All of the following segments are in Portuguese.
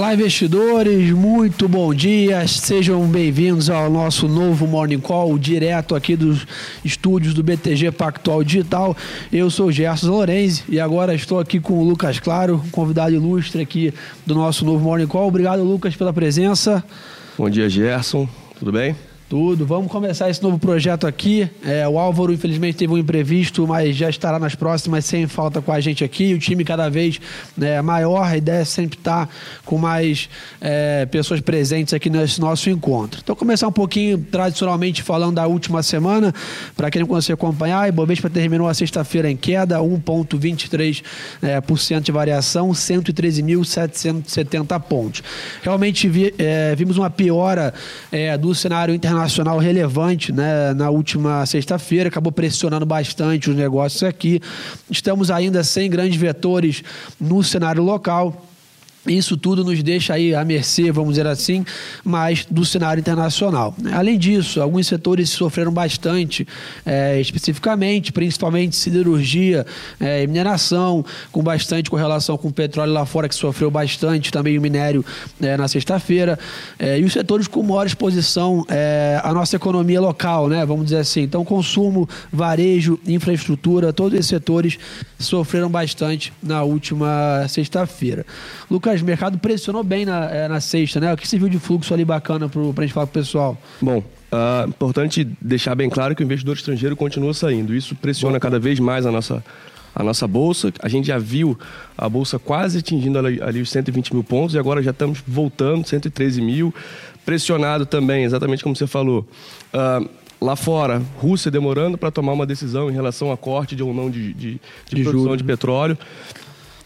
Olá, investidores, muito bom dia. Sejam bem-vindos ao nosso novo Morning Call, direto aqui dos estúdios do BTG Pactual Digital. Eu sou Gerson Lorenzi e agora estou aqui com o Lucas Claro, convidado ilustre aqui do nosso novo Morning Call. Obrigado, Lucas, pela presença. Bom dia, Gerson. Tudo bem? Tudo. Vamos começar esse novo projeto aqui. É, o Álvaro, infelizmente, teve um imprevisto, mas já estará nas próximas sem falta com a gente aqui. O time cada vez né, maior. A ideia é sempre estar com mais é, pessoas presentes aqui nesse nosso encontro. Então, começar um pouquinho, tradicionalmente, falando da última semana. Para quem não conseguiu acompanhar, Ibovespa terminou a sexta-feira em queda, 1,23% é, por cento de variação, 113.770 pontos. Realmente vi, é, vimos uma piora é, do cenário internacional internacional relevante né, na última sexta-feira, acabou pressionando bastante os negócios aqui. Estamos ainda sem grandes vetores no cenário local. Isso tudo nos deixa aí à mercê, vamos dizer assim, mais do cenário internacional. Além disso, alguns setores sofreram bastante, é, especificamente, principalmente siderurgia é, mineração, com bastante correlação com o petróleo lá fora, que sofreu bastante, também o minério é, na sexta-feira. É, e os setores com maior exposição é, à nossa economia local, né, vamos dizer assim. Então, consumo, varejo, infraestrutura, todos esses setores sofreram bastante na última sexta-feira. Lucas, Lucas, o mercado pressionou bem na, é, na sexta, né? O que você viu de fluxo ali bacana para a gente falar para o pessoal? Bom, uh, importante deixar bem claro que o investidor estrangeiro continua saindo. Isso pressiona cada vez mais a nossa, a nossa bolsa. A gente já viu a bolsa quase atingindo ali, ali os 120 mil pontos e agora já estamos voltando, 113 mil. Pressionado também, exatamente como você falou. Uh, lá fora, Rússia demorando para tomar uma decisão em relação a corte de ou não de, de, de, de produção de petróleo.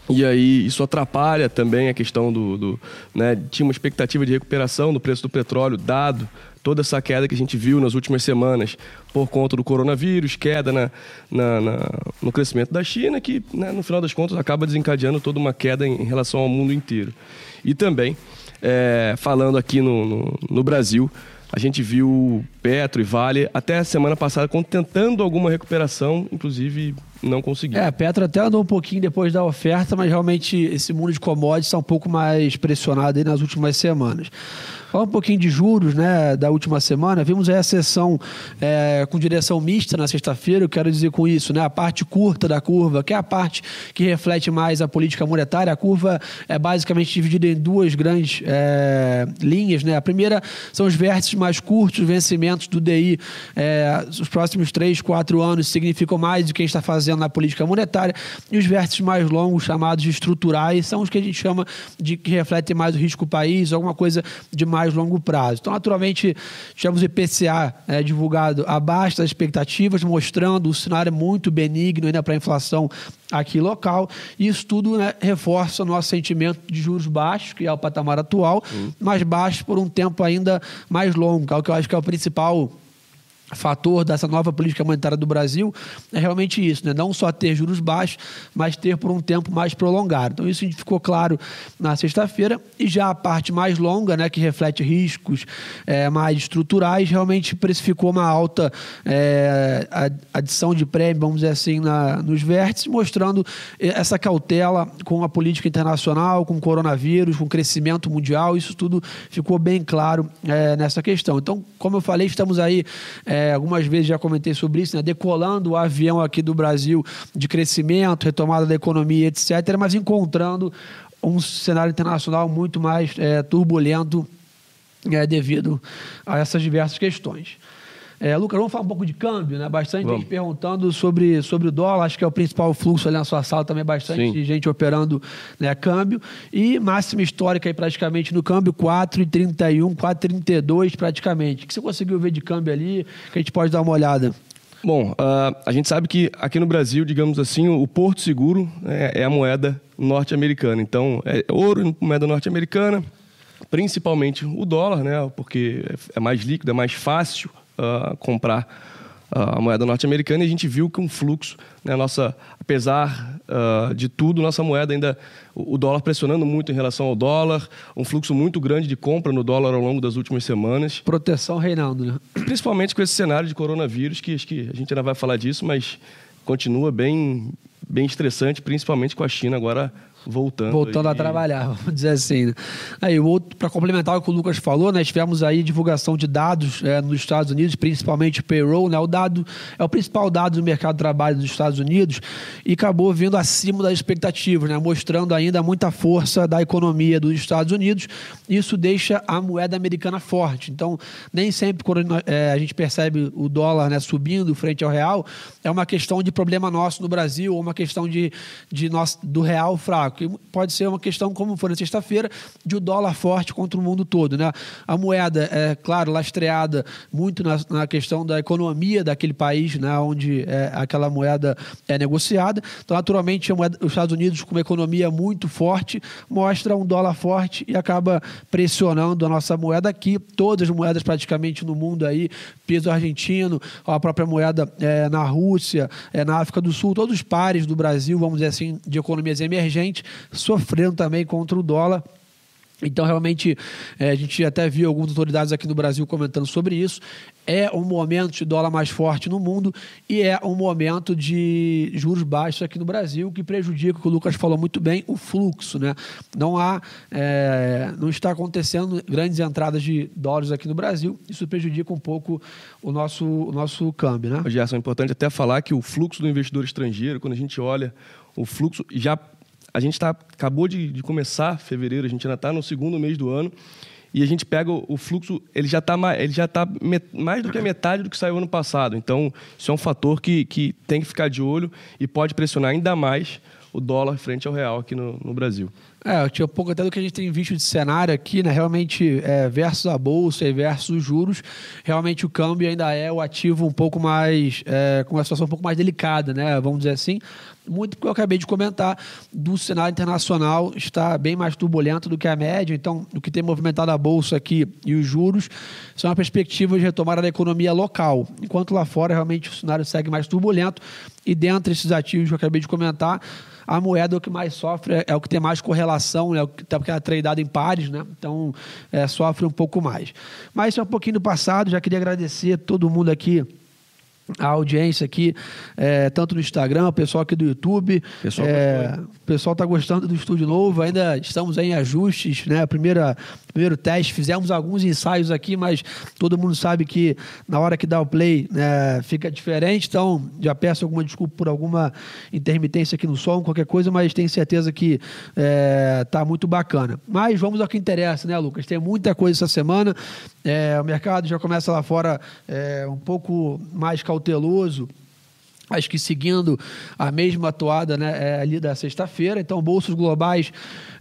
E aí isso atrapalha também a questão do, do né, tinha uma expectativa de recuperação do preço do petróleo dado toda essa queda que a gente viu nas últimas semanas por conta do coronavírus, queda na, na, na no crescimento da China, que né, no final das contas acaba desencadeando toda uma queda em, em relação ao mundo inteiro. E também, é, falando aqui no, no, no Brasil, a gente viu Petro e Vale até a semana passada tentando alguma recuperação, inclusive não conseguiu. É, a Petro até andou um pouquinho depois da oferta, mas realmente esse mundo de commodities está um pouco mais pressionado nas últimas semanas. Falar um pouquinho de juros né, da última semana, vimos aí a sessão é, com direção mista na sexta-feira, eu quero dizer com isso, né, a parte curta da curva, que é a parte que reflete mais a política monetária, a curva é basicamente dividida em duas grandes é, linhas. Né? A primeira são os vértices mais curtos, os vencimentos do DI, é, os próximos três, quatro anos significam mais do que a gente está fazendo na política monetária, e os vértices mais longos, chamados estruturais, são os que a gente chama de que refletem mais o risco país, alguma coisa de mais mais longo prazo. Então, naturalmente, tivemos o IPCA é, divulgado abaixo das expectativas, mostrando o cenário muito benigno ainda para a inflação aqui local. E isso tudo né, reforça o nosso sentimento de juros baixos, que é o patamar atual, uhum. mas baixos por um tempo ainda mais longo, que é o que eu acho que é o principal fator dessa nova política monetária do Brasil é realmente isso, né? não só ter juros baixos, mas ter por um tempo mais prolongado. Então isso ficou claro na sexta-feira e já a parte mais longa, né, que reflete riscos é, mais estruturais, realmente precificou uma alta é, adição de prêmio, vamos dizer assim, na, nos vértices, mostrando essa cautela com a política internacional, com o coronavírus, com o crescimento mundial, isso tudo ficou bem claro é, nessa questão. Então, como eu falei, estamos aí é, algumas vezes já comentei sobre isso, né? decolando o avião aqui do Brasil de crescimento, retomada da economia, etc., mas encontrando um cenário internacional muito mais é, turbulento é, devido a essas diversas questões. É, Lucas, vamos falar um pouco de câmbio, né? Bastante vamos. gente perguntando sobre, sobre o dólar, acho que é o principal fluxo ali na sua sala também, bastante Sim. gente operando né, câmbio. E máxima histórica aí praticamente no câmbio, 4,31, 4,32 praticamente. O que você conseguiu ver de câmbio ali, que a gente pode dar uma olhada? Bom, uh, a gente sabe que aqui no Brasil, digamos assim, o Porto Seguro é, é a moeda norte-americana. Então, é ouro, moeda norte-americana, principalmente o dólar, né? Porque é mais líquido, é mais fácil uh, comprar uh, a moeda norte-americana e a gente viu que um fluxo, né, nossa, apesar uh, de tudo, nossa moeda ainda, o dólar pressionando muito em relação ao dólar, um fluxo muito grande de compra no dólar ao longo das últimas semanas. Proteção reinando, né? Principalmente com esse cenário de coronavírus, que acho que a gente ainda vai falar disso, mas continua bem, bem estressante, principalmente com a China agora voltando. Voltando a trabalhar, vamos dizer assim. Né? Aí, outro, para complementar o que o Lucas falou, né, tivemos aí divulgação de dados é, nos Estados Unidos, principalmente payroll, né, o dado é o principal dado do mercado de trabalho dos Estados Unidos e acabou vindo acima das expectativas, né, mostrando ainda muita força da economia dos Estados Unidos. Isso deixa a moeda americana forte. Então, nem sempre quando é, a gente percebe o dólar né, subindo frente ao real, é uma questão de problema nosso no Brasil ou uma questão de, de nosso, do real fraco. E pode ser uma questão, como foi na sexta-feira, de o dólar forte contra o mundo todo. Né? A moeda, é claro, lastreada muito na, na questão da economia daquele país, né, onde é, aquela moeda é negociada. Então, naturalmente, moeda, os Estados Unidos, com uma economia muito forte, mostra um dólar forte e acaba pressionando a nossa moeda aqui. Todas as moedas praticamente no mundo aí, peso argentino, a própria moeda é, na Rússia, é, na África do Sul, todos os pares do Brasil, vamos dizer assim, de economias emergentes, sofrendo também contra o dólar. Então, realmente, é, a gente até viu algumas autoridades aqui no Brasil comentando sobre isso. É um momento de dólar mais forte no mundo e é um momento de juros baixos aqui no Brasil que prejudica, que o Lucas falou muito bem, o fluxo. Né? Não há, é, não está acontecendo grandes entradas de dólares aqui no Brasil. Isso prejudica um pouco o nosso, o nosso câmbio. Né? Gerson, é importante até falar que o fluxo do investidor estrangeiro, quando a gente olha o fluxo, já a gente tá, acabou de, de começar fevereiro, a gente ainda está no segundo mês do ano e a gente pega o, fluxo, ele já está tá met, mais do que a metade do que saiu ano passado. Então, isso é um fator que, que tem que ficar de olho e pode pressionar ainda mais o dólar frente ao real aqui no, no Brasil. É, eu tinha um pouco até do que a gente tem visto de cenário aqui, né? Realmente, é, versus a bolsa e versus os juros, realmente o câmbio ainda é o ativo um pouco mais, é, com uma situação um pouco mais delicada, né? Vamos dizer assim. Muito porque eu acabei de comentar do cenário internacional está bem mais turbulento do que a média. Então, o que tem movimentado a bolsa aqui e os juros são a perspectiva de retomada da economia local. Enquanto lá fora, realmente, o cenário segue mais turbulento. E dentre esses ativos que eu acabei de comentar, a moeda é o que mais sofre, é o que tem mais correlação, né? até porque é tradeado em pares, né? então é, sofre um pouco mais. Mas isso é um pouquinho do passado, já queria agradecer todo mundo aqui a audiência aqui, é, tanto no Instagram, o pessoal aqui do YouTube. Pessoal é, o pessoal está gostando do estúdio novo, ainda estamos em ajustes, né? Primeira, primeiro teste, fizemos alguns ensaios aqui, mas todo mundo sabe que na hora que dá o play né, fica diferente, então já peço alguma desculpa por alguma intermitência aqui no som, qualquer coisa, mas tenho certeza que está é, muito bacana. Mas vamos ao que interessa, né, Lucas? Tem muita coisa essa semana, é, o mercado já começa lá fora é, um pouco mais calmo cauteloso acho que seguindo a mesma atuada né, é, ali da sexta-feira. Então, bolsas globais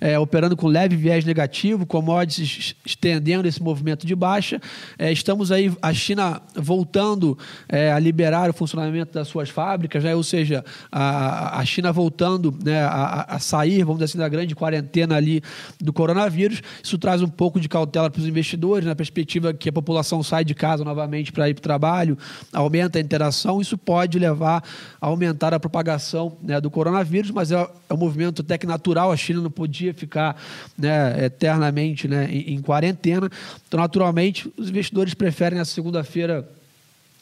é, operando com leve viés negativo, commodities estendendo esse movimento de baixa. É, estamos aí, a China voltando é, a liberar o funcionamento das suas fábricas, né, ou seja, a, a China voltando né, a, a, sair, vamos dizer assim, da grande quarentena ali do coronavírus. Isso traz um pouco de cautela para os investidores, na perspectiva que a população sai de casa novamente para ir para o trabalho, aumenta a interação. Isso pode levar a aumentar a propagação né, do coronavírus, mas é, é, um movimento até que natural, a China não podia ficar né, eternamente né, em, em quarentena. Então, naturalmente, os investidores preferem nessa segunda-feira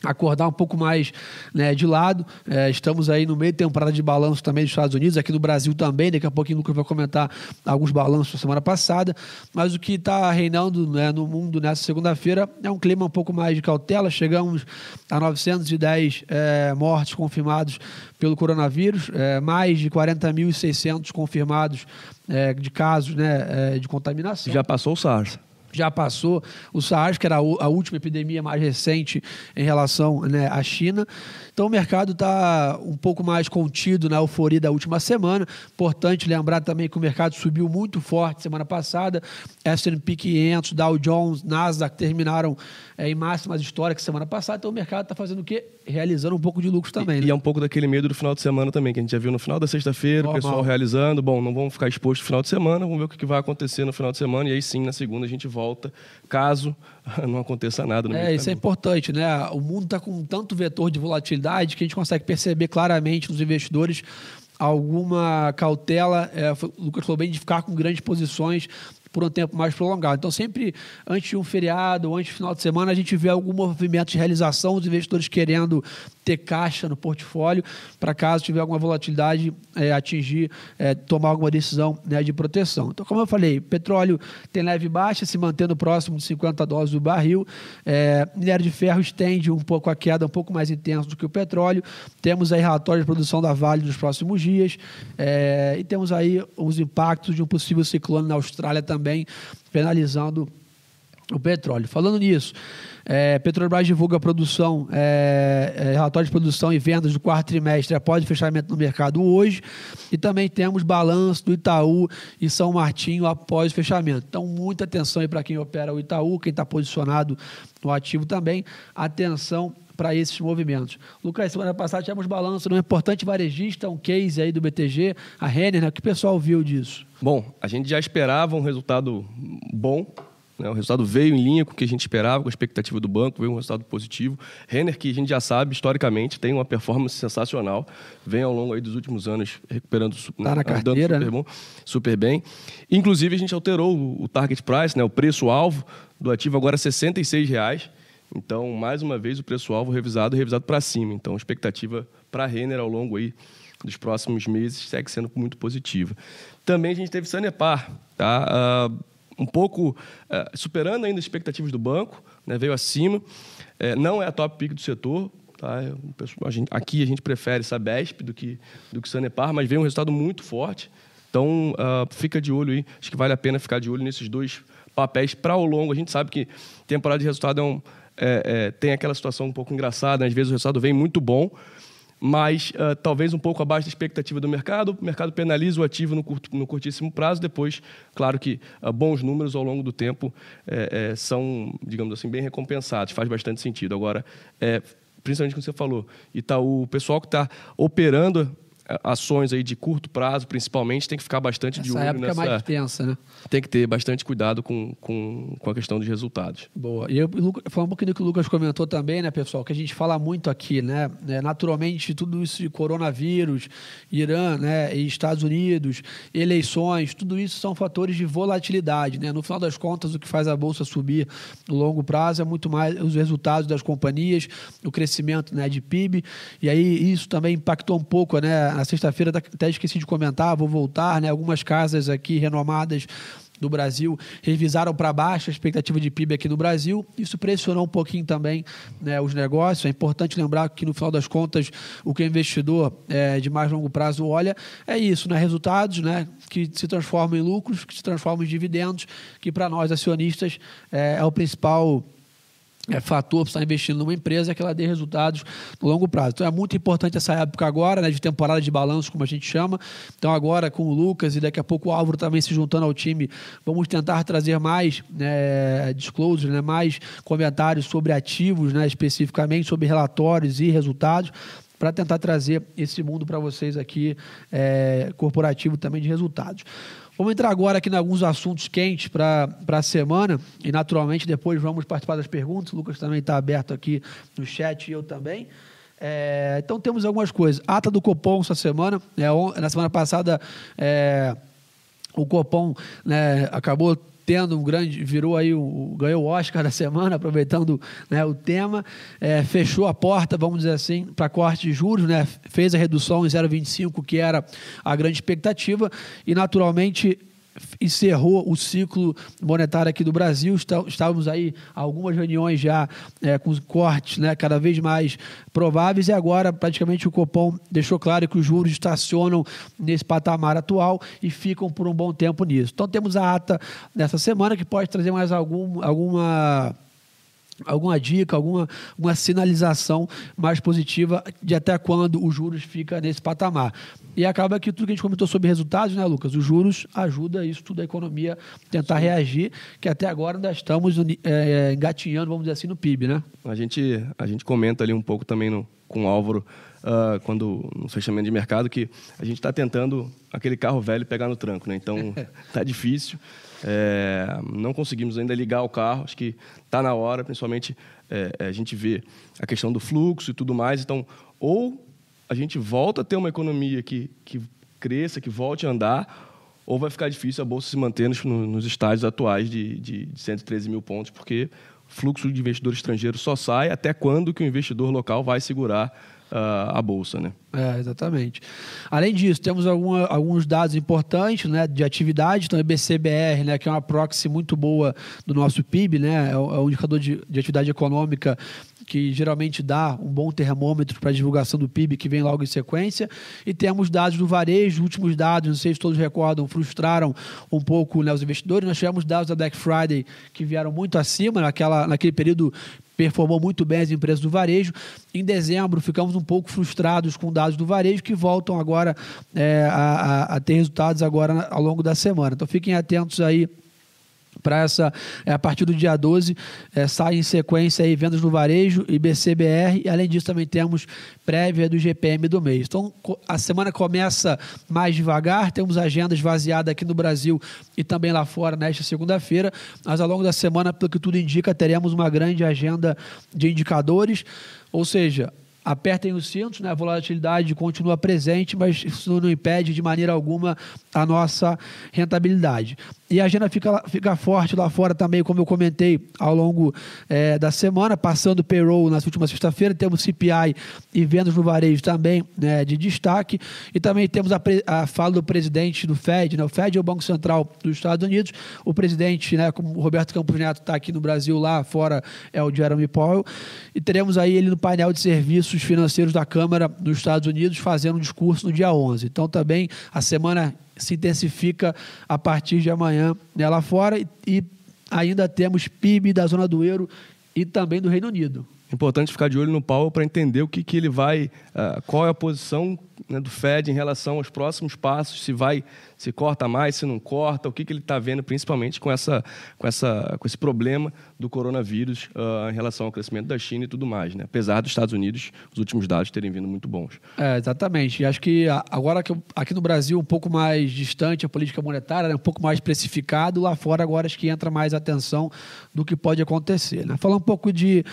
acordar um pouco mais né, de lado. É, estamos aí no meio de temporada de balanço também dos Estados Unidos, aqui no Brasil também. Daqui a pouquinho o Lucas vai comentar alguns balanços da semana passada. Mas o que está reinando né, no mundo nessa segunda-feira é um clima um pouco mais de cautela. Chegamos a 910 é, mortes confirmados pelo coronavírus, é, mais de 40.600 confirmados é, de casos né, é, de contaminação. Já passou o SARS já passou o SARS, que era a última epidemia mais recente em relação né, à China. Então o mercado está um pouco mais contido na euforia da última semana. Importante lembrar também que o mercado subiu muito forte semana passada. S&P 500, Dow Jones, Nasdaq terminaram é, em máximas históricas semana passada. Então o mercado está fazendo o quê? Realizando um pouco de lucro também. E, né? e, é um pouco daquele medo do final de semana também, que a gente já viu no final da sexta-feira, o pessoal realizando. Bom, não vamos ficar exposto no final de semana, vamos ver o que vai acontecer no final de semana. E aí sim, na segunda a gente volta, caso não aconteça nada. No é, isso é importante, né? O mundo está com tanto vetor de volatilidade que a gente consegue perceber claramente nos investidores alguma cautela. É, o Lucas falou bem de ficar com grandes posições por um tempo mais prolongado. Então, sempre antes de um feriado ou antes do final de semana, a gente vê algum movimento de realização, os investidores querendo ter caixa no portfólio, para caso tiver alguma volatilidade, é, atingir, é, tomar alguma decisão né, de proteção. Então, como eu falei, petróleo tem leve baixa, se mantendo próximo de 50 dólares do barril. É, minério de ferro estende um pouco a queda, um pouco mais intensa do que o petróleo. Temos aí relatório de produção da Vale nos próximos dias. É, e temos aí os impactos de um possível ciclone na Austrália também, penalizando o petróleo. Falando nisso, é, Petrobras divulga produção, é, é, relatório de produção e vendas do quarto trimestre após o fechamento no mercado hoje. E também temos balanço do Itaú e São Martinho após o fechamento. Então, muita atenção aí para quem opera o Itaú, quem está posicionado no ativo também. Atenção para esses movimentos. Lucas, semana passada tivemos balanço de um importante varejista, um case aí do BTG, a Renner, né? o que o pessoal viu disso? Bom, a gente já esperava um resultado bom né? O resultado veio em linha com o que a gente esperava, com a expectativa do banco, veio um resultado positivo. Renner, que a gente já sabe, historicamente, tem uma performance sensacional, vem ao longo aí dos últimos anos recuperando tá na carteira, super, né? bom, super bem. Inclusive, a gente alterou o, target price, né? o preço-alvo do ativo agora é 66 reais. Então, mais uma vez, o preço-alvo revisado revisado para cima. Então, a expectativa para a Renner ao longo aí dos próximos meses segue sendo muito positiva. Também a gente teve Sanepar, tá? Uh, um pouco uh, superando ainda as expectativas do banco, né, veio acima. É, não é a top pick do setor. Tá? A gente, aqui a gente prefere Sabesp do que, do que Sanepar, mas veio um resultado muito forte. Então, uh, fica de olho aí. Acho que vale a pena ficar de olho nesses dois papéis para o longo. A gente sabe que temporada de resultado é um, é, é, tem aquela situação um pouco engraçada. Né? Às vezes o resultado vem muito bom, mas uh, talvez um pouco abaixo da expectativa do mercado. O mercado penaliza o ativo no, curto, no curtíssimo prazo. Depois, claro que uh, bons números ao longo do tempo é, é, são, digamos assim, bem recompensados. Faz bastante sentido. Agora, é, principalmente como você falou, Itaú, o pessoal que está operando ações aí de curto prazo, principalmente, tem que ficar bastante Essa de olho época nessa... é mais tensa, né? Tem que ter bastante cuidado com, com, com a questão dos resultados. Boa. E eu, falar um pouquinho do que o Lucas comentou também, né, pessoal, que a gente fala muito aqui, né? É, naturalmente, tudo isso de coronavírus, Irã, né, e Estados Unidos, eleições, tudo isso são fatores de volatilidade, né? No final das contas, o que faz a bolsa subir no longo prazo é muito mais os resultados das companhias, o crescimento, né, de PIB, e aí isso também impactou um pouco, né, na sexta-feira até esqueci de comentar, vou voltar, né? Algumas casas aqui renomadas do Brasil revisaram para baixo a expectativa de PIB aqui no Brasil. Isso pressionou um pouquinho também né, os negócios. É importante lembrar que, no final das contas, o que o investidor é, de mais longo prazo olha é isso, né? resultados né, que se transformam em lucros, que se transformam em dividendos, que para nós acionistas é, é o principal é, fator para estar investindo numa empresa é que ela dê resultados no longo prazo. Então é muito importante essa época agora, né, de temporada de balanço, como a gente chama. Então agora com o Lucas e daqui a pouco o Álvaro também se juntando ao time, vamos tentar trazer mais né, disclosures, né, mais comentários sobre ativos, né, especificamente sobre relatórios e resultados para tentar trazer esse mundo para vocês aqui, é, corporativo também de resultados. Vamos entrar agora aqui em alguns assuntos quentes para a semana e, naturalmente, depois vamos participar das perguntas. O Lucas também está aberto aqui no chat e eu também. É, então, temos algumas coisas. Ata do Copom essa semana. É, na semana passada, é, o Copom né, acabou tendo um grande, virou aí, o, ganhou o Oscar da semana, aproveitando né, o tema, é, fechou a porta, vamos dizer assim, para corte de juros, né, fez a redução em 0,25, que era a grande expectativa, e naturalmente encerrou o ciclo monetário aqui do Brasil. Estávamos aí algumas reuniões já é, com cortes né, cada vez mais prováveis e agora praticamente o Copom deixou claro que os juros estacionam nesse patamar atual e ficam por um bom tempo nisso. Então temos a ata dessa semana que pode trazer mais algum, alguma alguma dica, alguma uma sinalização mais positiva de até quando os juros fica nesse patamar. E acaba que tudo que a gente comentou sobre resultados, né, Lucas? Os juros ajuda isso tudo a economia tentar Sim. reagir, que até agora ainda estamos é, engatinhando, vamos dizer assim, no PIB, né? A gente, a gente comenta ali um pouco também no, com o Álvaro, uh, quando no fechamento de mercado, que a gente está tentando aquele carro velho pegar no tranco, né? Então, tá difícil. É, não conseguimos ainda ligar o carro, acho que está na hora, principalmente é, a gente vê a questão do fluxo e tudo mais. Então, ou a gente volta a ter uma economia que, que cresça, que volte a andar, ou vai ficar difícil a Bolsa se manter nos, nos estádios atuais de, de, de 113 mil pontos, porque fluxo de investidor estrangeiro só sai até quando que o investidor local vai segurar uh, a Bolsa. Né? É, exatamente. Além disso, temos alguma, alguns dados importantes né, de atividade, então IBCBR, né, que é uma proxy muito boa do nosso PIB, né, é o, é indicador de, de atividade econômica que geralmente dá um bom termômetro para a divulgação do PIB, que vem logo em sequência. E temos dados do varejo, últimos dados, não sei se todos recordam, frustraram um pouco né, os investidores. Nós tivemos dados da Black Friday que vieram muito acima, naquela, naquele período performou muito bem as empresas do varejo. Em dezembro, ficamos um pouco frustrados com dados do varejo que voltam agora é, a, a, ter resultados agora ao longo da semana. Então fiquem atentos aí para essa é, a partir do dia 12 é, sai em sequência aí vendas no varejo e BCBR e além disso também temos prévia do GPM do mês. Então a semana começa mais devagar, temos agenda esvaziada aqui no Brasil e também lá fora nesta segunda-feira, mas ao longo da semana, pelo que tudo indica, teremos uma grande agenda de indicadores, ou seja, apertem os cintos, né? a volatilidade continua presente, mas isso não impede de maneira alguma a nossa rentabilidade. E a agenda fica, fica forte lá fora também, como eu comentei ao longo é, da semana, passando payroll na última sexta-feira, temos CPI e vendas no varejo também né, de destaque, e também temos a, a fala do presidente do Fed, né? o Fed é o Banco Central dos Estados Unidos, o presidente, né, como o Roberto Campos Neto está aqui no Brasil, lá fora é o Jeremy Powell, e teremos aí ele no painel de serviços financeiros da Câmara dos Estados Unidos fazendo um discurso no dia 11. Então também a semana se intensifica a partir de amanhã né, lá fora e, e ainda temos PIB da zona do euro e também do Reino Unido. Importante ficar de olho no Powell para entender o que, que ele vai, uh, qual é a posição né, do Fed em relação aos próximos passos, se vai, se corta mais, se não corta, o que, que ele está vendo, principalmente com, essa, com, essa, com esse problema do coronavírus uh, em relação ao crescimento da China e tudo mais. Né? Apesar dos Estados Unidos, os últimos dados terem vindo muito bons. É, exatamente. E acho que agora que aqui no Brasil um pouco mais distante a política monetária, né, um pouco mais precificado, lá fora agora acho que entra mais atenção do que pode acontecer. Né? Falar um pouco de,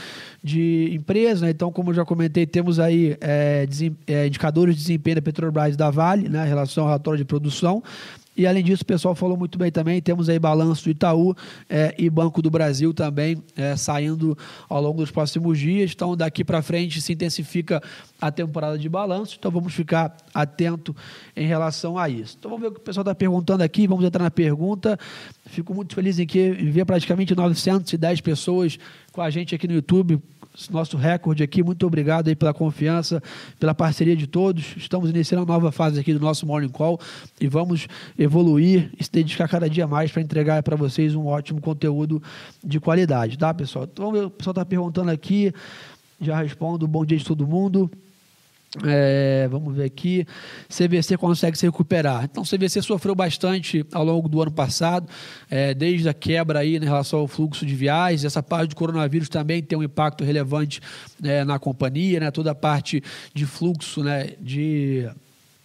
de empresa, né? então como eu já comentei, temos aí é, é, indicadores de desempenho da Petrobras e da Vale, né, em relação ao relatório de produção. E além disso, o pessoal falou muito bem também. Temos aí balanço do Itaú é, e Banco do Brasil também é, saindo ao longo dos próximos dias. Então, daqui para frente se intensifica a temporada de balanço. Então, vamos ficar atento em relação a isso. Então, vamos ver o que o pessoal está perguntando aqui. Vamos entrar na pergunta. Fico muito feliz em que ver praticamente 910 pessoas com a gente aqui no YouTube nosso recorde aqui. Muito obrigado aí pela confiança, pela parceria de todos. Estamos iniciando uma nova fase aqui do nosso Morning Call e vamos evoluir e se dedicar cada dia mais para entregar para vocês um ótimo conteúdo de qualidade, tá, pessoal? Então, o pessoal está perguntando aqui, já respondo. Bom dia de todo mundo. É, vamos ver aqui. CVC consegue se recuperar. Então, CVC sofreu bastante ao longo do ano passado, é, desde a quebra aí em relação ao fluxo de viagens. Essa parte do coronavírus também tem um impacto relevante é, na companhia, né? toda a parte de fluxo né? de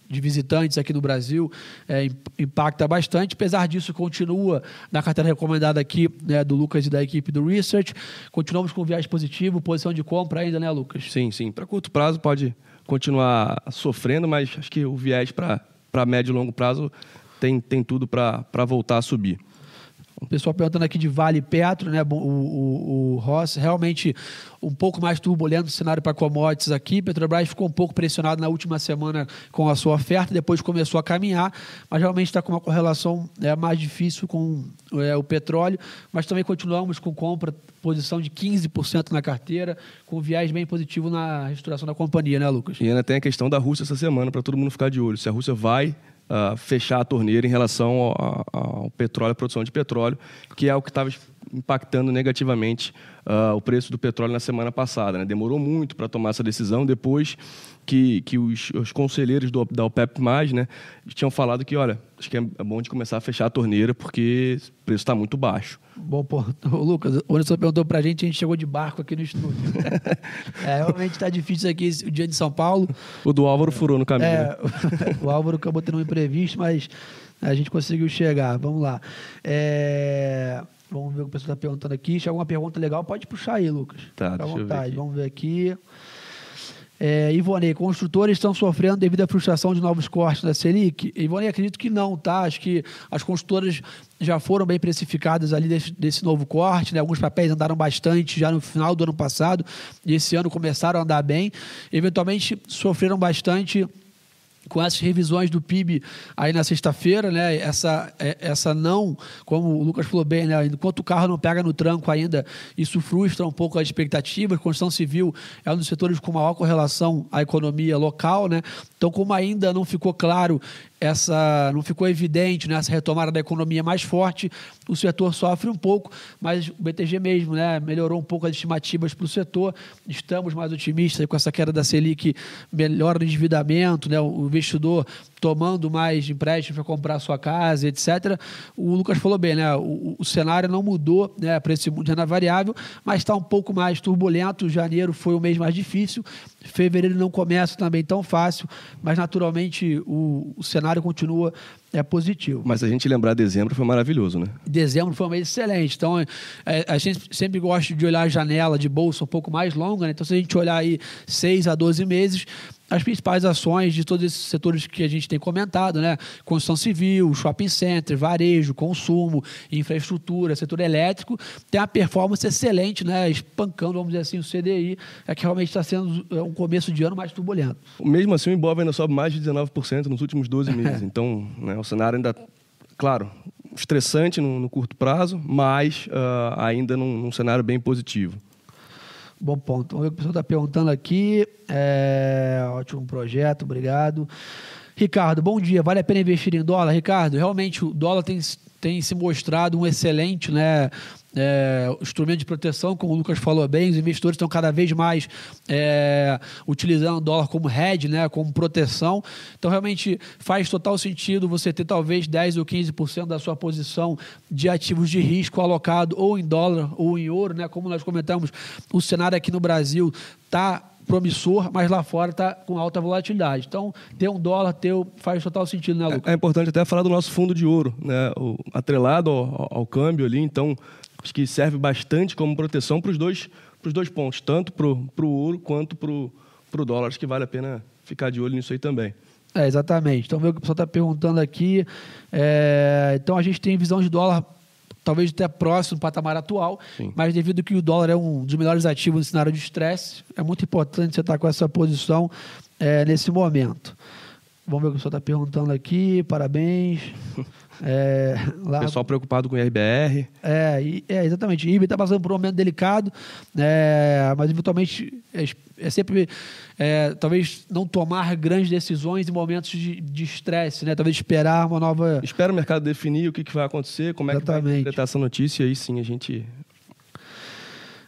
de visitantes aqui no Brasil é, impacta bastante. Apesar disso, continua na carteira recomendada aqui né, do Lucas e da equipe do Research. Continuamos com viés positivo, posição de compra ainda, né, Lucas? Sim, sim. Para curto prazo pode continuar sofrendo, mas acho que o viés para médio e longo prazo tem, tem tudo para voltar a subir. O pessoal perguntando aqui de Vale Petro, né? O, o, o Ross, realmente um pouco mais turbulento o cenário para commodities aqui. Petrobras ficou um pouco pressionado na última semana com a sua oferta, depois começou a caminhar, mas realmente está com uma correlação é, mais difícil com é, o petróleo. Mas também continuamos com compra, posição de 15% na carteira, com viés bem positivo na reestruturação da companhia, né, Lucas? E ainda tem a questão da Rússia essa semana, para todo mundo ficar de olho. Se a Rússia vai uh, fechar a torneira em relação ao, ao, petróleo, à produção de petróleo, que é o que estava impactando negativamente uh, o preço do petróleo na semana passada. Né? Demorou muito para tomar essa decisão, depois que, que os, os conselheiros do, da OPEP+, né, tinham falado que, olha, acho que é, é bom de começar a fechar a torneira porque o preço está muito baixo. Bom, pô, Lucas, o Anderson perguntou para a gente, a gente chegou de barco aqui no estúdio. é, realmente está difícil aqui o dia de São Paulo. O do Álvaro furou no caminho. É, o Álvaro acabou tendo um imprevisto, mas a gente conseguiu chegar. Vamos lá. É... Vamos ver o que o pessoal está perguntando aqui. Se alguma pergunta legal, pode puxar aí, Lucas. Tá, Fica à vontade. Vamos ver aqui. É, Ivone, construtores estão sofrendo devido à frustração de novos cortes da Selic? Ivone, acredito que não, tá? Acho que as construtoras já foram bem precificadas ali desse, desse novo corte, né? Alguns papéis andaram bastante já no final do ano passado e esse ano começaram a andar bem. Eventualmente sofreram bastante com essas revisões do PIB aí na sexta-feira, né? Essa, é, essa não, como o Lucas falou bem, né? Enquanto o carro não pega no tranco ainda, isso frustra um pouco as expectativas. Construção civil é um dos setores com maior correlação à economia local, né? Então, como ainda não ficou claro essa não ficou evidente né, essa retomada da economia mais forte, o setor sofre um pouco, mas o BTG mesmo né, melhorou um pouco as estimativas para o setor. Estamos mais otimistas com essa queda da Selic, melhora o endividamento, né, o investidor tomando mais empréstimos para comprar sua casa, etc. O Lucas falou bem, né? O, o cenário não mudou né, para esse mundo de renda variável, mas está um pouco mais turbulento. Janeiro foi o mês mais difícil, fevereiro não começa também tão fácil, mas naturalmente o, o cenário continua é positivo. Mas a gente lembrar dezembro foi maravilhoso, né? Dezembro foi um mês excelente. Então, é, a gente sempre gosta de olhar a janela de bolsa um pouco mais longa, né? Então, se a gente olhar aí 6 a 12 meses, as principais ações de todos esses setores que a gente tem comentado, né? Construção civil, shopping center, varejo, consumo, infraestrutura, setor elétrico, tem uma performance excelente, né? Espancando, vamos dizer assim, o CDI, é que realmente está sendo um começo de ano mais turbulento. Mesmo assim, o Ibov ainda sobe mais de 19% nos últimos 12 meses. então, né, cenário ainda, claro, estressante no, no curto prazo, mas uh, ainda num, num cenário bem positivo. Bom ponto. O pessoal está perguntando aqui. É, ótimo projeto, obrigado. Ricardo, bom dia. Vale a pena investir em dólar? Ricardo, realmente o dólar tem, tem se mostrado um excelente né, é, instrumento de proteção, como o Lucas falou bem, os investidores estão cada vez mais é, utilizando o dólar como hedge, né, como proteção. Então, realmente faz total sentido você ter talvez 10 ou 15% da sua posição de ativos de risco alocado ou em dólar ou em ouro, né? Como nós comentamos, o cenário aqui no Brasil está promissor, mas lá fora está com alta volatilidade. Então, ter um dólar teu faz total sentido, né, Lucas? É, é importante até falar do nosso fundo de ouro, né? O, atrelado ao, ao, ao câmbio ali, então Acho que serve bastante como proteção para os dois, dois pontos, tanto para o ouro quanto para o dólar. Acho que vale a pena ficar de olho nisso aí também. É, exatamente. Então, vê o que o pessoal está perguntando aqui. É, então, a gente tem visão de dólar talvez até próximo do patamar atual, Sim. mas devido que o dólar é um dos melhores ativos no cenário de estresse, é muito importante você estar com essa posição é, nesse momento. Vamos ver o que o pessoal está perguntando aqui. Parabéns. É, lá... Pessoal preocupado com o IRBR. É, é exatamente. O IRB está passando por um momento delicado, é, mas eventualmente é, é sempre é, talvez não tomar grandes decisões em momentos de estresse, né? Talvez esperar uma nova. Espera o mercado definir o que, que vai acontecer, como é exatamente. que vai interpretar essa notícia, e aí sim a gente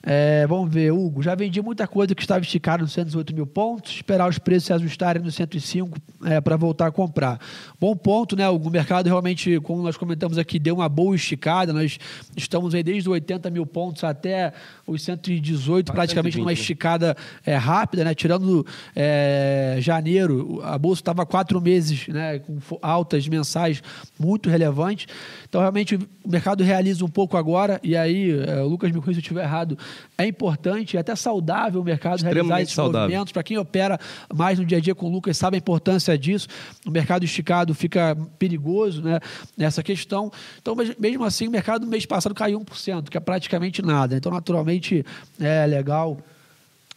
é, vamos ver, Hugo, já vendi muita coisa que estava esticada nos 108 mil pontos, esperar os preços se ajustarem nos 105 é, para voltar a comprar. Bom ponto, né, Hugo? O mercado realmente, como nós comentamos aqui, deu uma boa esticada. Nós estamos aí desde 80 mil pontos até os 118, praticamente numa né? esticada é, rápida, né? Tirando é, janeiro, a bolsa estava quatro meses, né, com altas mensais muito relevantes. Então, realmente, o mercado realiza um pouco agora, e aí, é, o Lucas me corrija se eu estiver errado, é importante, é até saudável o mercado realizar esses saudável. movimentos. Para quem opera mais no dia a dia com o Lucas, sabe a importância disso. O mercado esticado fica perigoso né, nessa questão. Então, mesmo assim, o mercado no mês passado caiu 1%, que é praticamente nada. Então, naturalmente, é legal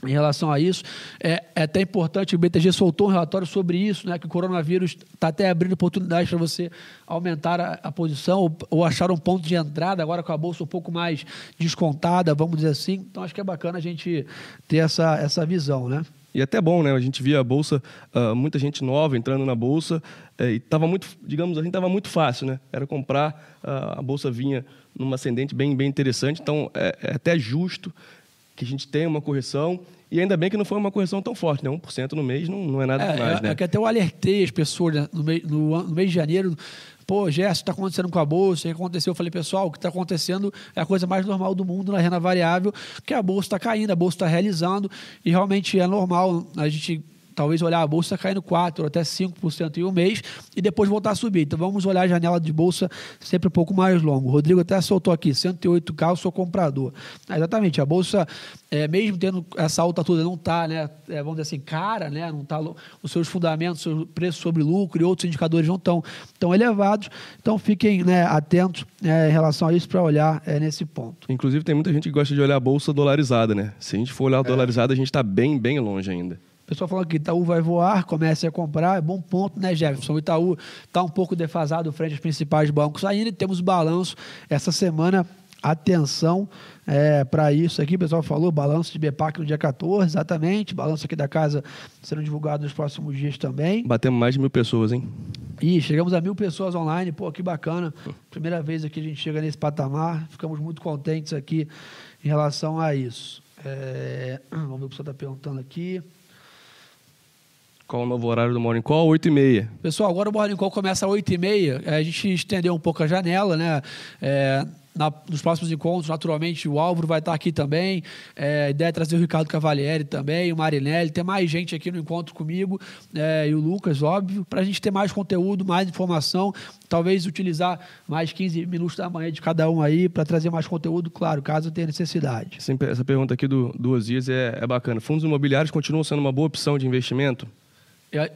em relação a isso. É, é, até importante, o BTG soltou um relatório sobre isso, né, que o coronavírus está até abrindo oportunidades para você aumentar a, a posição ou, ou, achar um ponto de entrada, agora com a bolsa um pouco mais descontada, vamos dizer assim. Então, acho que é bacana a gente ter essa, essa visão, né? E até bom, né? A gente via a bolsa, uh, muita gente nova entrando na bolsa, uh, e estava muito, digamos assim, estava muito fácil, né? Era comprar, uh, a bolsa vinha numa ascendente bem, bem interessante, então é, é até justo que a gente tenha uma correção. E ainda bem que não foi uma correção tão forte, né? 1% no mês não, não é nada é, demais, é, né? É que até eu alertei as pessoas né? no, mês, no, no mês de janeiro. Pô, Gerson, está acontecendo com a bolsa? O que aconteceu? Eu falei, pessoal, o que está acontecendo é a coisa mais normal do mundo na renda variável, que a bolsa está caindo, a bolsa está realizando, e realmente é normal a gente talvez olhar a bolsa caindo 4% ou até 5% em um mês e depois voltar a subir. Então vamos olhar a janela de bolsa sempre um pouco mais longo. O Rodrigo até soltou aqui, 108K, eu sou comprador. É, exatamente, a bolsa, é, mesmo tendo essa alta toda, não está, né, é, vamos dizer assim, cara, né, não está os seus fundamentos, o preço sobre lucro e outros indicadores não estão tão elevados. Então fiquem né, atentos é, em relação a isso para olhar é, nesse ponto. Inclusive tem muita gente que gosta de olhar a bolsa dolarizada, né? Se a gente for olhar a dolarizada, a gente está bem, bem longe ainda pessoal falando que Itaú vai voar, comece a comprar, é bom ponto, né, Jefferson? O Itaú está um pouco defasado frente aos principais bancos ainda e temos balanço essa semana. Atenção é, para isso aqui, o pessoal falou, balanço de BPAC no dia 14, exatamente, balanço aqui da casa sendo divulgado nos próximos dias também. Batemos mais de mil pessoas, hein? Ih, chegamos a mil pessoas online, pô, que bacana. Primeira vez aqui a gente chega nesse patamar, ficamos muito contentes aqui em relação a isso. É, vamos ver o que você está perguntando aqui. Qual o novo horário do Morning Call? 8 e meia. Pessoal, agora o Morning Call começa às 8 e meia. É, a gente estendeu um pouco a janela, né? É, na, nos próximos encontros, naturalmente, o Álvaro vai estar aqui também. É, a ideia é trazer o Ricardo Cavalieri também, o Marinelli, ter mais gente aqui no encontro comigo é, e o Lucas, óbvio, para a gente ter mais conteúdo, mais informação. Talvez utilizar mais 15 minutos da manhã de cada um aí para trazer mais conteúdo, claro, caso tenha necessidade. Essa pergunta aqui do, do Osias é, é bacana. Fundos imobiliários continuam sendo uma boa opção de investimento? É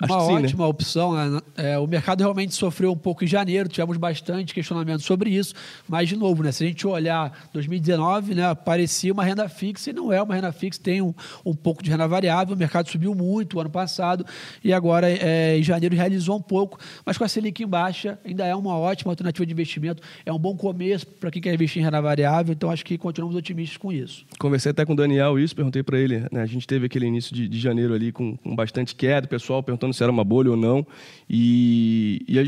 uma sim, né? ótima né? opção. Né? É, o mercado realmente sofreu um pouco em janeiro, tivemos bastante questionamento sobre isso, mas, de novo, né, se a gente olhar 2019, né, parecia uma renda fixa e não é uma renda fixa, tem um, um pouco de renda variável. O mercado subiu muito o ano passado e agora, é, em janeiro, realizou um pouco, mas com a Selic em baixa, ainda é uma ótima alternativa de investimento. É um bom começo para quem quer investir em renda variável, então acho que continuamos otimistas com isso. Conversei até com o Daniel isso, perguntei para ele. Né, a gente teve aquele início de, de janeiro ali com, com bastante queda, o pessoal perguntando se era uma bolha ou não. E, e a,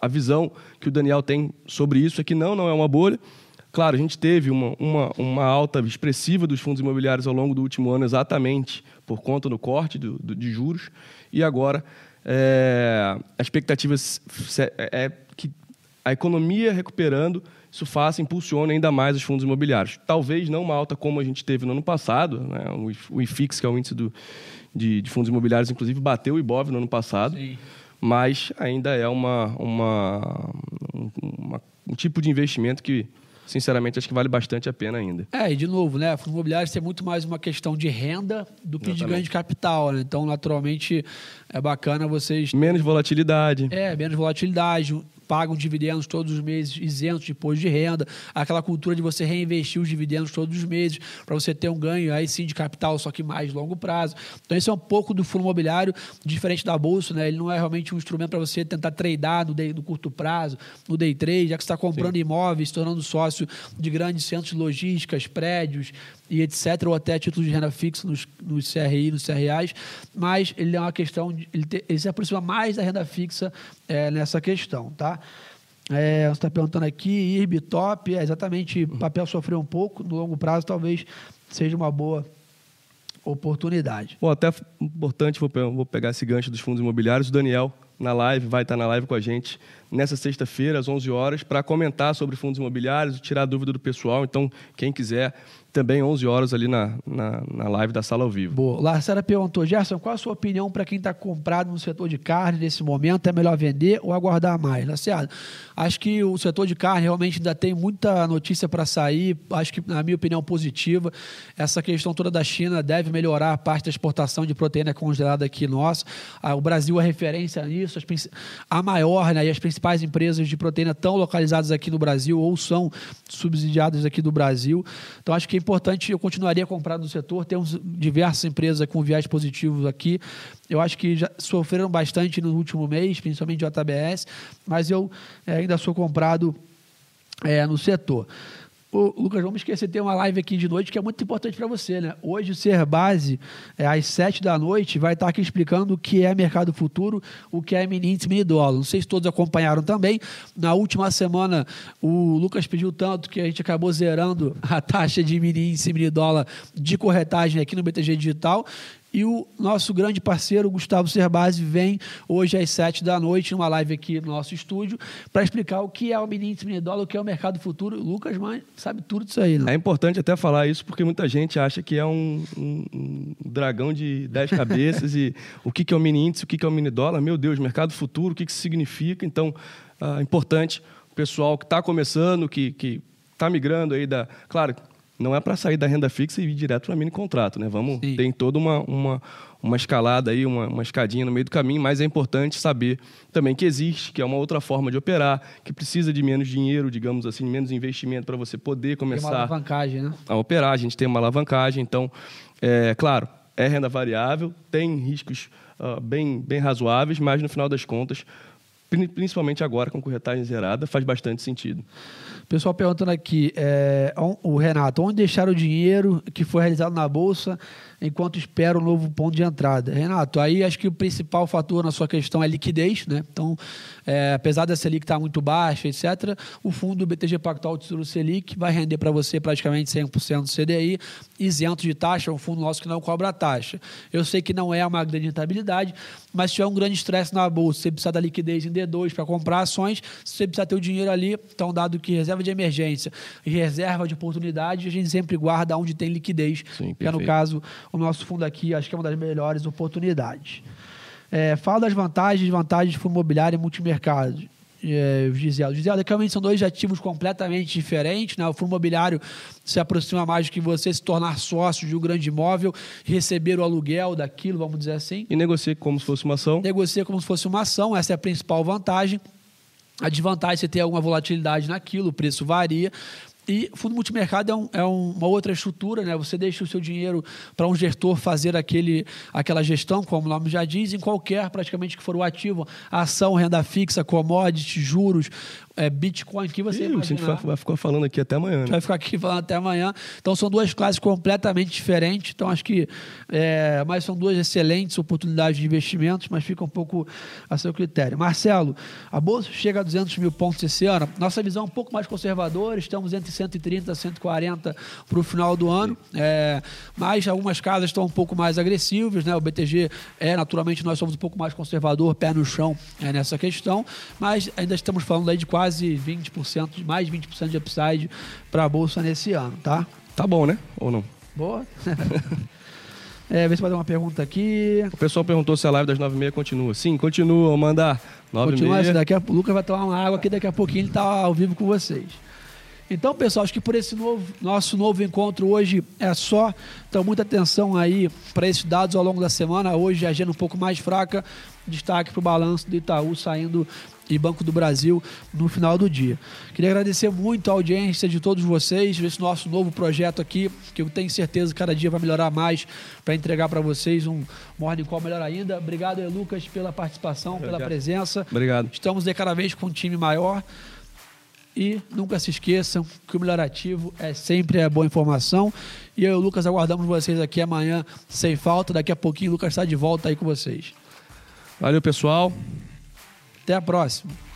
a, visão que o Daniel tem sobre isso é que não, não é uma bolha. Claro, a gente teve uma, uma, uma alta expressiva dos fundos imobiliários ao longo do último ano, exatamente por conta do corte do, do, de juros. E agora é, a expectativa é, é que a economia recuperando isso faça, impulsione ainda mais os fundos imobiliários. Talvez não uma alta como a gente teve no ano passado, né? o IFIX, que é o índice do, de, de, fundos imobiliários, inclusive bateu o IBOV no ano passado, Sim. mas ainda é uma, uma, uma, um tipo de investimento que sinceramente, acho que vale bastante a pena ainda. É, e de novo, né? Fundos imobiliários é muito mais uma questão de renda do que Exatamente. de ganho de capital, né? Então, naturalmente, é bacana vocês. Menos volatilidade. É, menos volatilidade pagam dividendos todos os meses isentos de imposto de renda, aquela cultura de você reinvestir os dividendos todos os meses para você ter um ganho aí sim de capital, só que mais longo prazo. Então esse é um pouco do fundo imobiliário, diferente da bolsa, né? Ele não é realmente um instrumento para você tentar tradar no, day, no curto prazo, no day trade, já que você está comprando sim. imóveis, se tornando sócio de grandes centros de logísticas, prédios, e etc., ou até títulos de renda fixa nos, nos CRI, nos CRAs, mas ele é uma questão, de, ele, te, ele se aproxima mais da renda fixa é, nessa questão, tá? É, você está perguntando aqui, IRB top, é, exatamente, papel sofreu um pouco, no longo prazo talvez seja uma boa oportunidade. Bom, até importante, vou, vou pegar esse gancho dos fundos imobiliários, o Daniel na live, vai estar na live com a gente nessa sexta-feira, às 11 horas, para comentar sobre fundos imobiliários, tirar dúvida do pessoal. Então, quem quiser, também 11 horas ali na, na, na live da sala ao vivo. Boa. Larcera perguntou, Gerson, qual a sua opinião para quem está comprado no setor de carne nesse momento? É melhor vender ou aguardar mais? Larcera, acho que o setor de carne realmente ainda tem muita notícia para sair. Acho que, na minha opinião, positiva. Essa questão toda da China deve melhorar a parte da exportação de proteína congelada aqui nossa. Ah, o Brasil é referência nisso. As, a maior né, e as principais empresas de proteína estão localizadas aqui no Brasil ou são subsidiadas aqui do Brasil. Então, acho que importante, eu continuaria a comprar no setor. Temos diversas empresas com viés positivos aqui. Eu acho que já sofreram bastante no último mês, principalmente JBS, mas eu é, ainda sou comprado é, no setor. Ô, Lucas, vamos esquecer, tem uma live aqui de noite que é muito importante para você, né? Hoje o Ser Base, é, às sete da noite, vai estar aqui explicando o que é mercado futuro, o que é mini índice, mini dólar. Não sei se todos acompanharam também. Na última semana, o Lucas pediu tanto que a gente acabou zerando a taxa de mini índice, mini dólar de corretagem aqui no BTG Digital. E o nosso grande parceiro, Gustavo Cerbasi, vem hoje às sete da noite, numa live aqui no nosso estúdio, para explicar o que é o mini índice, mini dólar, o que é o mercado futuro. O Lucas mãe, sabe tudo disso aí, né? É importante até falar isso, porque muita gente acha que é um, um, um dragão de dez cabeças e o que, que é o mini índice, o que, que é o mini dólar. Meu Deus, mercado futuro, o que, que isso significa? Então, é importante o pessoal que está começando, que está migrando aí da. Claro, não é para sair da renda fixa e ir direto para mini contrato, né? Vamos Sim. tem toda uma, uma, uma escalada aí, uma, uma escadinha no meio do caminho, mas é importante saber também que existe, que é uma outra forma de operar, que precisa de menos dinheiro, digamos assim, menos investimento para você poder começar tem uma alavancagem, né? a operar. A gente tem uma alavancagem, então, é claro, é renda variável, tem riscos uh, bem, bem razoáveis, mas no final das contas, principalmente agora com corretagem zerada, faz bastante sentido. Pessoal perguntando aqui, é, o Renato, onde deixar o dinheiro que foi realizado na Bolsa enquanto espera o um novo ponto de entrada? Renato, aí acho que o principal fator na sua questão é liquidez, né? Então, é, apesar da Selic estar muito baixa, etc., o fundo BTG Pactual Tesouro Selic vai render para você praticamente 100% do CDI, isento de taxa, é um fundo nosso que não cobra taxa. Eu sei que não é uma grande rentabilidade, mas se tiver um grande estresse na Bolsa, você precisa da liquidez em D2 para comprar ações, você precisa ter o dinheiro ali, então dado que reserva reserva de emergência e reserva de oportunidade, a gente sempre guarda onde tem liquidez, Sim, que é no caso o nosso fundo aqui, acho que é uma das melhores oportunidades. É, fala das vantagens e desvantagens de fundo imobiliário e multimercado. É, o Giselo. Giselo, realmente são dois ativos completamente diferentes. Né? O fundo imobiliário se aproxima mais de que você se tornar sócio de um grande imóvel, receber o aluguel daquilo, vamos dizer assim. E negocia como se fosse uma ação. Negocia como se fosse uma ação, essa é a principal vantagem. A desvantagem é você ter alguma volatilidade naquilo, o preço varia, e fundo multimercado é, um, é uma outra estrutura, né? Você deixa o seu dinheiro para um gestor fazer aquele, aquela gestão, como o nome já diz, em qualquer praticamente que for o ativo, ação, renda fixa, commodity, juros, é, Bitcoin que você Ih, A gente vai, vai, ficar falando aqui até amanhã. Né? Vai ficar aqui falando até amanhã. Então são duas classes completamente diferentes. Então acho que, é, mas são duas excelentes oportunidades de investimentos, mas fica um pouco a seu critério. Marcelo, a bolsa chega a 200 mil pontos esse ano. Nossa visão é um pouco mais conservadora. Estamos entre 130 e 140 para o final do ano. É, mas algumas casas estão um pouco mais agressivas, né? O BTG é naturalmente nós somos um pouco mais conservador, pé no chão é, nessa questão. Mas ainda estamos falando aí de quase quase 20%, mais 20% de upside para a bolsa nesse ano, tá? Tá bom, né? Ou não? Boa. é, vê se pode dar uma pergunta aqui. O pessoal perguntou se a live das 9h30 continua. Sim, continua, mandar. 9 Continua, daqui a, o Lucas vai tomar uma água aqui, daqui a pouquinho ele está ao vivo com vocês. Então, pessoal, acho que por esse novo, nosso novo encontro hoje é só. Então, muita atenção aí para esses dados ao longo da semana. Hoje, a agenda um pouco mais fraca. Destaque para o balanço do Itaú saindo e Banco do Brasil no final do dia. Queria agradecer muito a audiência de todos vocês, esse nosso novo projeto aqui, que eu tenho certeza que cada dia vai melhorar mais para entregar para vocês um Morning Call melhor ainda. Obrigado, Lucas, pela participação, pela presença. Obrigado. Estamos de cada vez com um time maior. E nunca se esqueçam que o melhor ativo é sempre a boa informação. E eu e o Lucas aguardamos vocês aqui amanhã sem falta. Daqui a pouquinho o Lucas está de volta aí com vocês. Valeu, pessoal. Até a próxima.